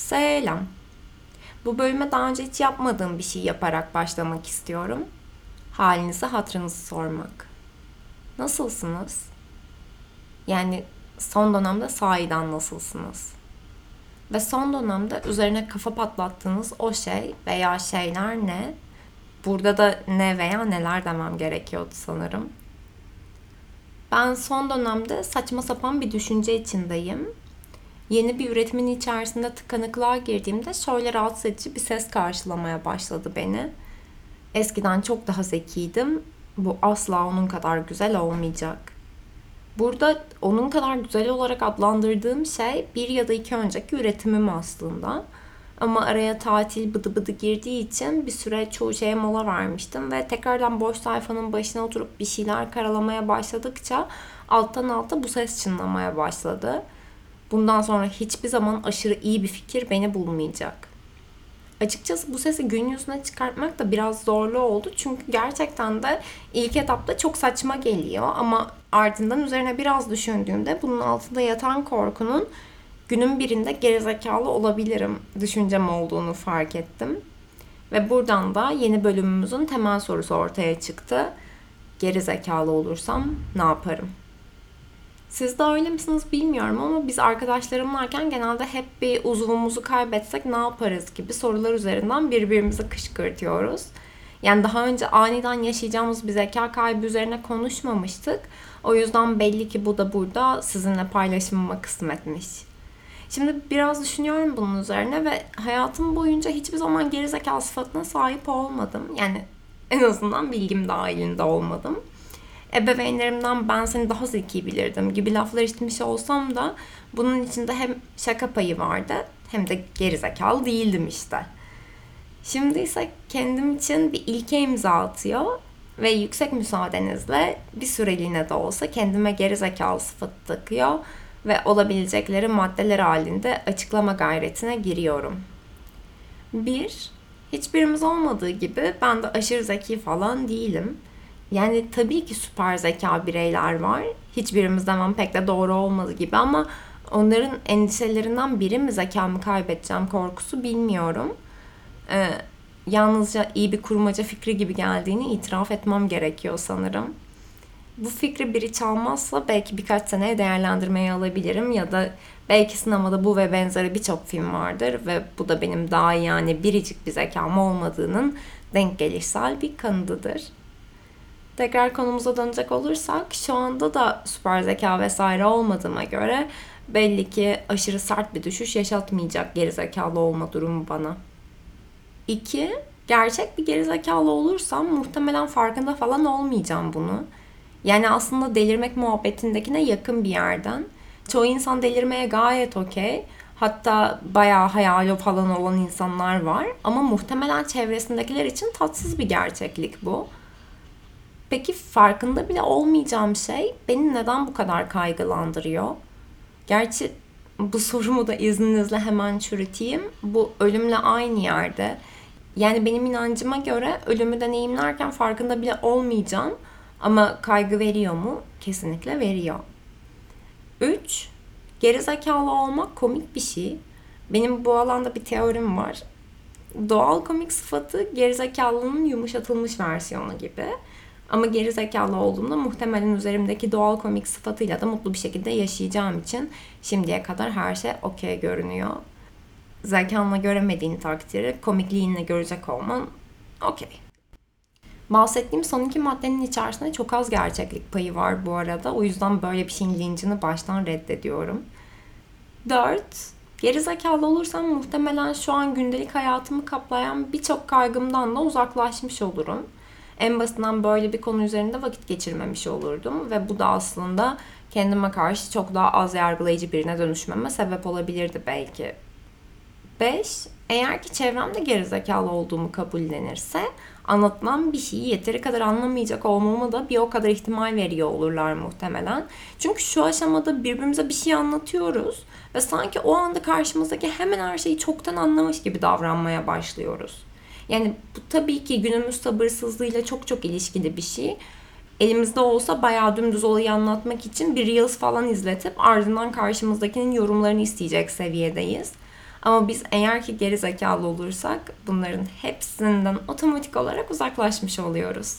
Selam. Bu bölüme daha önce hiç yapmadığım bir şey yaparak başlamak istiyorum. Halinizi hatırınızı sormak. Nasılsınız? Yani son dönemde sahiden nasılsınız? Ve son dönemde üzerine kafa patlattığınız o şey veya şeyler ne? Burada da ne veya neler demem gerekiyordu sanırım. Ben son dönemde saçma sapan bir düşünce içindeyim yeni bir üretimin içerisinde tıkanıklığa girdiğimde şöyle rahatsız edici bir ses karşılamaya başladı beni. Eskiden çok daha zekiydim. Bu asla onun kadar güzel olmayacak. Burada onun kadar güzel olarak adlandırdığım şey bir ya da iki önceki üretimim aslında. Ama araya tatil bıdı bıdı girdiği için bir süre çoğu şeye mola vermiştim ve tekrardan boş sayfanın başına oturup bir şeyler karalamaya başladıkça alttan alta bu ses çınlamaya başladı. Bundan sonra hiçbir zaman aşırı iyi bir fikir beni bulmayacak. Açıkçası bu sesi gün yüzüne çıkartmak da biraz zorlu oldu. Çünkü gerçekten de ilk etapta çok saçma geliyor. Ama ardından üzerine biraz düşündüğümde bunun altında yatan korkunun günün birinde gerizekalı olabilirim düşüncem olduğunu fark ettim. Ve buradan da yeni bölümümüzün temel sorusu ortaya çıktı. Gerizekalı olursam ne yaparım? Siz de öyle misiniz bilmiyorum ama biz arkadaşlarımlarken genelde hep bir uzuvumuzu kaybetsek ne yaparız gibi sorular üzerinden birbirimizi kışkırtıyoruz. Yani daha önce aniden yaşayacağımız bir zeka kaybı üzerine konuşmamıştık. O yüzden belli ki bu da burada sizinle paylaşımıma kısmetmiş. Şimdi biraz düşünüyorum bunun üzerine ve hayatım boyunca hiçbir zaman gerizekalı sıfatına sahip olmadım. Yani en azından bilgim dahilinde olmadım ebeveynlerimden ben seni daha zeki bilirdim gibi laflar işitmiş olsam da bunun içinde hem şaka payı vardı hem de gerizekalı değildim işte. Şimdi ise kendim için bir ilke imza atıyor ve yüksek müsaadenizle bir süreliğine de olsa kendime gerizekalı sıfatı takıyor ve olabilecekleri maddeler halinde açıklama gayretine giriyorum. Bir, hiçbirimiz olmadığı gibi ben de aşırı zeki falan değilim. Yani tabii ki süper zeka bireyler var. Hiçbirimiz zaman pek de doğru olmadı gibi ama onların endişelerinden biri mi zekamı kaybedeceğim korkusu bilmiyorum. Ee, yalnızca iyi bir kurmaca fikri gibi geldiğini itiraf etmem gerekiyor sanırım. Bu fikri biri çalmazsa belki birkaç seneye değerlendirmeye alabilirim ya da belki sinemada bu ve benzeri birçok film vardır ve bu da benim daha yani biricik bir zekam olmadığının denk gelişsel bir kanıdıdır. Tekrar konumuza dönecek olursak şu anda da süper zeka vesaire olmadığıma göre belli ki aşırı sert bir düşüş yaşatmayacak gerizekalı olma durumu bana. İki, gerçek bir gerizekalı olursam muhtemelen farkında falan olmayacağım bunu. Yani aslında delirmek muhabbetindekine yakın bir yerden. Çoğu insan delirmeye gayet okey. Hatta bayağı hayali falan olan insanlar var. Ama muhtemelen çevresindekiler için tatsız bir gerçeklik bu. Peki farkında bile olmayacağım şey beni neden bu kadar kaygılandırıyor? Gerçi bu sorumu da izninizle hemen çürüteyim. Bu ölümle aynı yerde. Yani benim inancıma göre ölümü deneyimlerken farkında bile olmayacağım. Ama kaygı veriyor mu? Kesinlikle veriyor. 3. Geri zekalı olmak komik bir şey. Benim bu alanda bir teorim var. Doğal komik sıfatı gerizekalının yumuşatılmış versiyonu gibi. Ama geri zekalı olduğumda muhtemelen üzerimdeki doğal komik sıfatıyla da mutlu bir şekilde yaşayacağım için şimdiye kadar her şey okey görünüyor. Zekanla göremediğin takdirde komikliğinle görecek olman okey. Bahsettiğim son iki maddenin içerisinde çok az gerçeklik payı var bu arada. O yüzden böyle bir şeyin lincini baştan reddediyorum. 4. Geri zekalı olursam muhtemelen şu an gündelik hayatımı kaplayan birçok kaygımdan da uzaklaşmış olurum en basitinden böyle bir konu üzerinde vakit geçirmemiş olurdum ve bu da aslında kendime karşı çok daha az yargılayıcı birine dönüşmeme sebep olabilirdi belki. 5. Eğer ki çevremde gerizekalı olduğumu kabullenirse anlatılan bir şeyi yeteri kadar anlamayacak olmama da bir o kadar ihtimal veriyor olurlar muhtemelen. Çünkü şu aşamada birbirimize bir şey anlatıyoruz ve sanki o anda karşımızdaki hemen her şeyi çoktan anlamış gibi davranmaya başlıyoruz. Yani bu tabii ki günümüz sabırsızlığıyla çok çok ilişkili bir şey. Elimizde olsa bayağı dümdüz olayı anlatmak için bir Reels falan izletip ardından karşımızdakinin yorumlarını isteyecek seviyedeyiz. Ama biz eğer ki geri zekalı olursak bunların hepsinden otomatik olarak uzaklaşmış oluyoruz.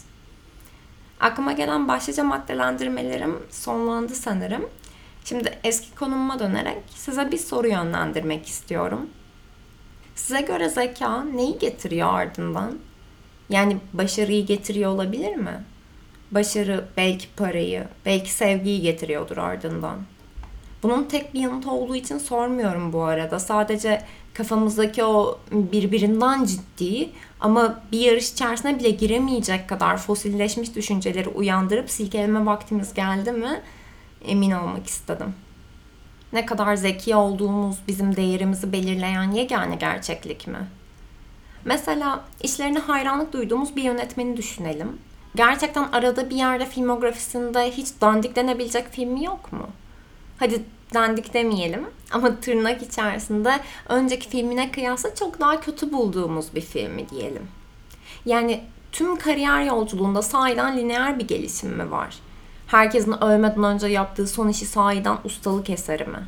Aklıma gelen başlıca maddelendirmelerim sonlandı sanırım. Şimdi eski konumuma dönerek size bir soru yönlendirmek istiyorum. Size göre zeka neyi getiriyor ardından? Yani başarıyı getiriyor olabilir mi? Başarı belki parayı, belki sevgiyi getiriyordur ardından. Bunun tek bir yanıt olduğu için sormuyorum bu arada. Sadece kafamızdaki o birbirinden ciddi ama bir yarış içerisine bile giremeyecek kadar fosilleşmiş düşünceleri uyandırıp silkeleme vaktimiz geldi mi emin olmak istedim. Ne kadar zeki olduğumuz bizim değerimizi belirleyen yegane gerçeklik mi? Mesela işlerine hayranlık duyduğumuz bir yönetmeni düşünelim. Gerçekten arada bir yerde filmografisinde hiç dandik denebilecek filmi yok mu? Hadi dandik demeyelim ama tırnak içerisinde önceki filmine kıyasla çok daha kötü bulduğumuz bir filmi diyelim. Yani tüm kariyer yolculuğunda sahiden lineer bir gelişim mi var? Herkesin ölmeden önce yaptığı son işi sahiden ustalık eseri mi?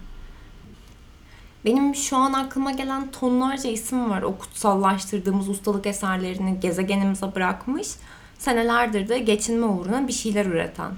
Benim şu an aklıma gelen tonlarca isim var o kutsallaştırdığımız ustalık eserlerini gezegenimize bırakmış, senelerdir de geçinme uğruna bir şeyler üreten.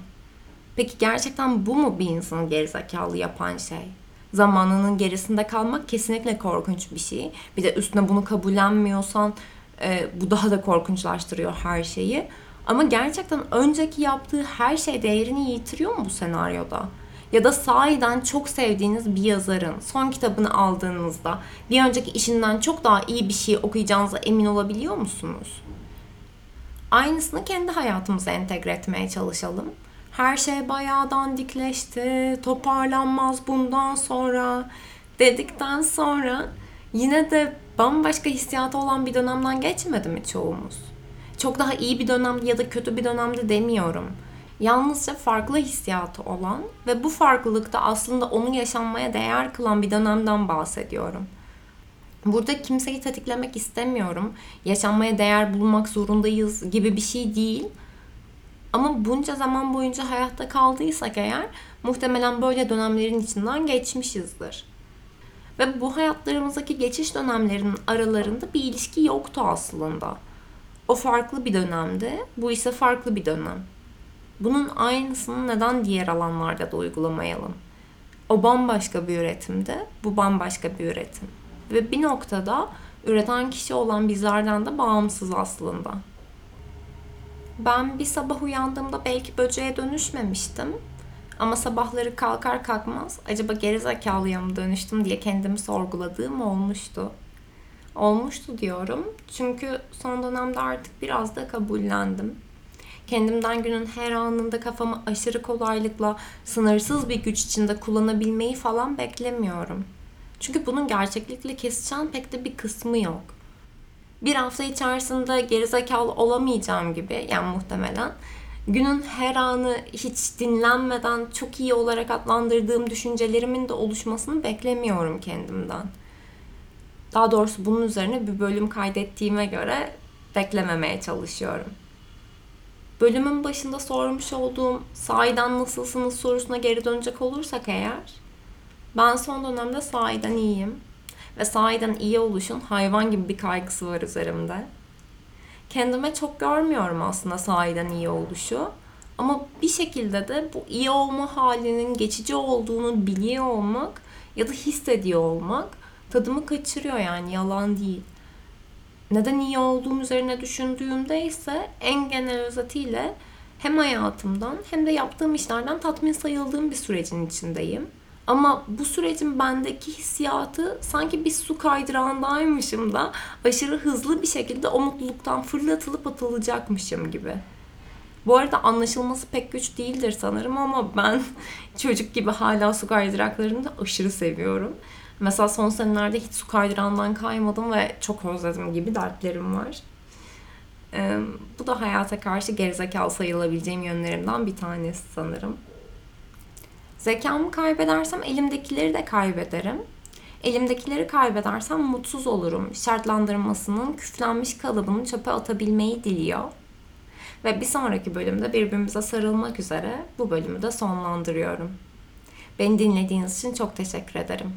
Peki gerçekten bu mu bir insanı gerizekalı yapan şey? Zamanının gerisinde kalmak kesinlikle korkunç bir şey. Bir de üstüne bunu kabullenmiyorsan e, bu daha da korkunçlaştırıyor her şeyi. Ama gerçekten önceki yaptığı her şey değerini yitiriyor mu bu senaryoda? Ya da sahiden çok sevdiğiniz bir yazarın son kitabını aldığınızda bir önceki işinden çok daha iyi bir şey okuyacağınıza emin olabiliyor musunuz? Aynısını kendi hayatımıza entegre etmeye çalışalım. Her şey bayağı dandikleşti, toparlanmaz bundan sonra dedikten sonra yine de bambaşka hissiyatı olan bir dönemden geçmedi mi çoğumuz? Çok daha iyi bir dönemde ya da kötü bir dönemde demiyorum. Yalnızca farklı hissiyatı olan ve bu farklılıkta aslında onu yaşanmaya değer kılan bir dönemden bahsediyorum. Burada kimseyi tetiklemek istemiyorum. Yaşanmaya değer bulmak zorundayız gibi bir şey değil. Ama bunca zaman boyunca hayatta kaldıysak eğer muhtemelen böyle dönemlerin içinden geçmişizdir. Ve bu hayatlarımızdaki geçiş dönemlerinin aralarında bir ilişki yoktu aslında. O farklı bir dönemdi, bu ise farklı bir dönem. Bunun aynısını neden diğer alanlarda da uygulamayalım? O bambaşka bir üretimdi, bu bambaşka bir üretim. Ve bir noktada üreten kişi olan bizlerden de bağımsız aslında. Ben bir sabah uyandığımda belki böceğe dönüşmemiştim. Ama sabahları kalkar kalkmaz acaba gerizekalıya mı dönüştüm diye kendimi sorguladığım olmuştu. Olmuştu diyorum. Çünkü son dönemde artık biraz da kabullendim. Kendimden günün her anında kafamı aşırı kolaylıkla sınırsız bir güç içinde kullanabilmeyi falan beklemiyorum. Çünkü bunun gerçeklikle kesişen pek de bir kısmı yok bir hafta içerisinde gerizekalı olamayacağım gibi yani muhtemelen günün her anı hiç dinlenmeden çok iyi olarak adlandırdığım düşüncelerimin de oluşmasını beklemiyorum kendimden. Daha doğrusu bunun üzerine bir bölüm kaydettiğime göre beklememeye çalışıyorum. Bölümün başında sormuş olduğum sahiden nasılsınız sorusuna geri dönecek olursak eğer ben son dönemde sahiden iyiyim ve sahiden iyi oluşun hayvan gibi bir kaygısı var üzerimde. Kendime çok görmüyorum aslında sahiden iyi oluşu. Ama bir şekilde de bu iyi olma halinin geçici olduğunu biliyor olmak ya da hissediyor olmak tadımı kaçırıyor yani yalan değil. Neden iyi olduğum üzerine düşündüğümde ise en genel özetiyle hem hayatımdan hem de yaptığım işlerden tatmin sayıldığım bir sürecin içindeyim. Ama bu sürecin bendeki hissiyatı sanki bir su kaydırağındaymışım da aşırı hızlı bir şekilde o mutluluktan fırlatılıp atılacakmışım gibi. Bu arada anlaşılması pek güç değildir sanırım ama ben çocuk gibi hala su kaydıraklarını da aşırı seviyorum. Mesela son senelerde hiç su kaydırağından kaymadım ve çok özledim gibi dertlerim var. Ee, bu da hayata karşı gerizekalı sayılabileceğim yönlerimden bir tanesi sanırım. Zekamı kaybedersem elimdekileri de kaybederim. Elimdekileri kaybedersem mutsuz olurum. Şartlandırmasının küflenmiş kalıbını çöpe atabilmeyi diliyor. Ve bir sonraki bölümde birbirimize sarılmak üzere bu bölümü de sonlandırıyorum. Beni dinlediğiniz için çok teşekkür ederim.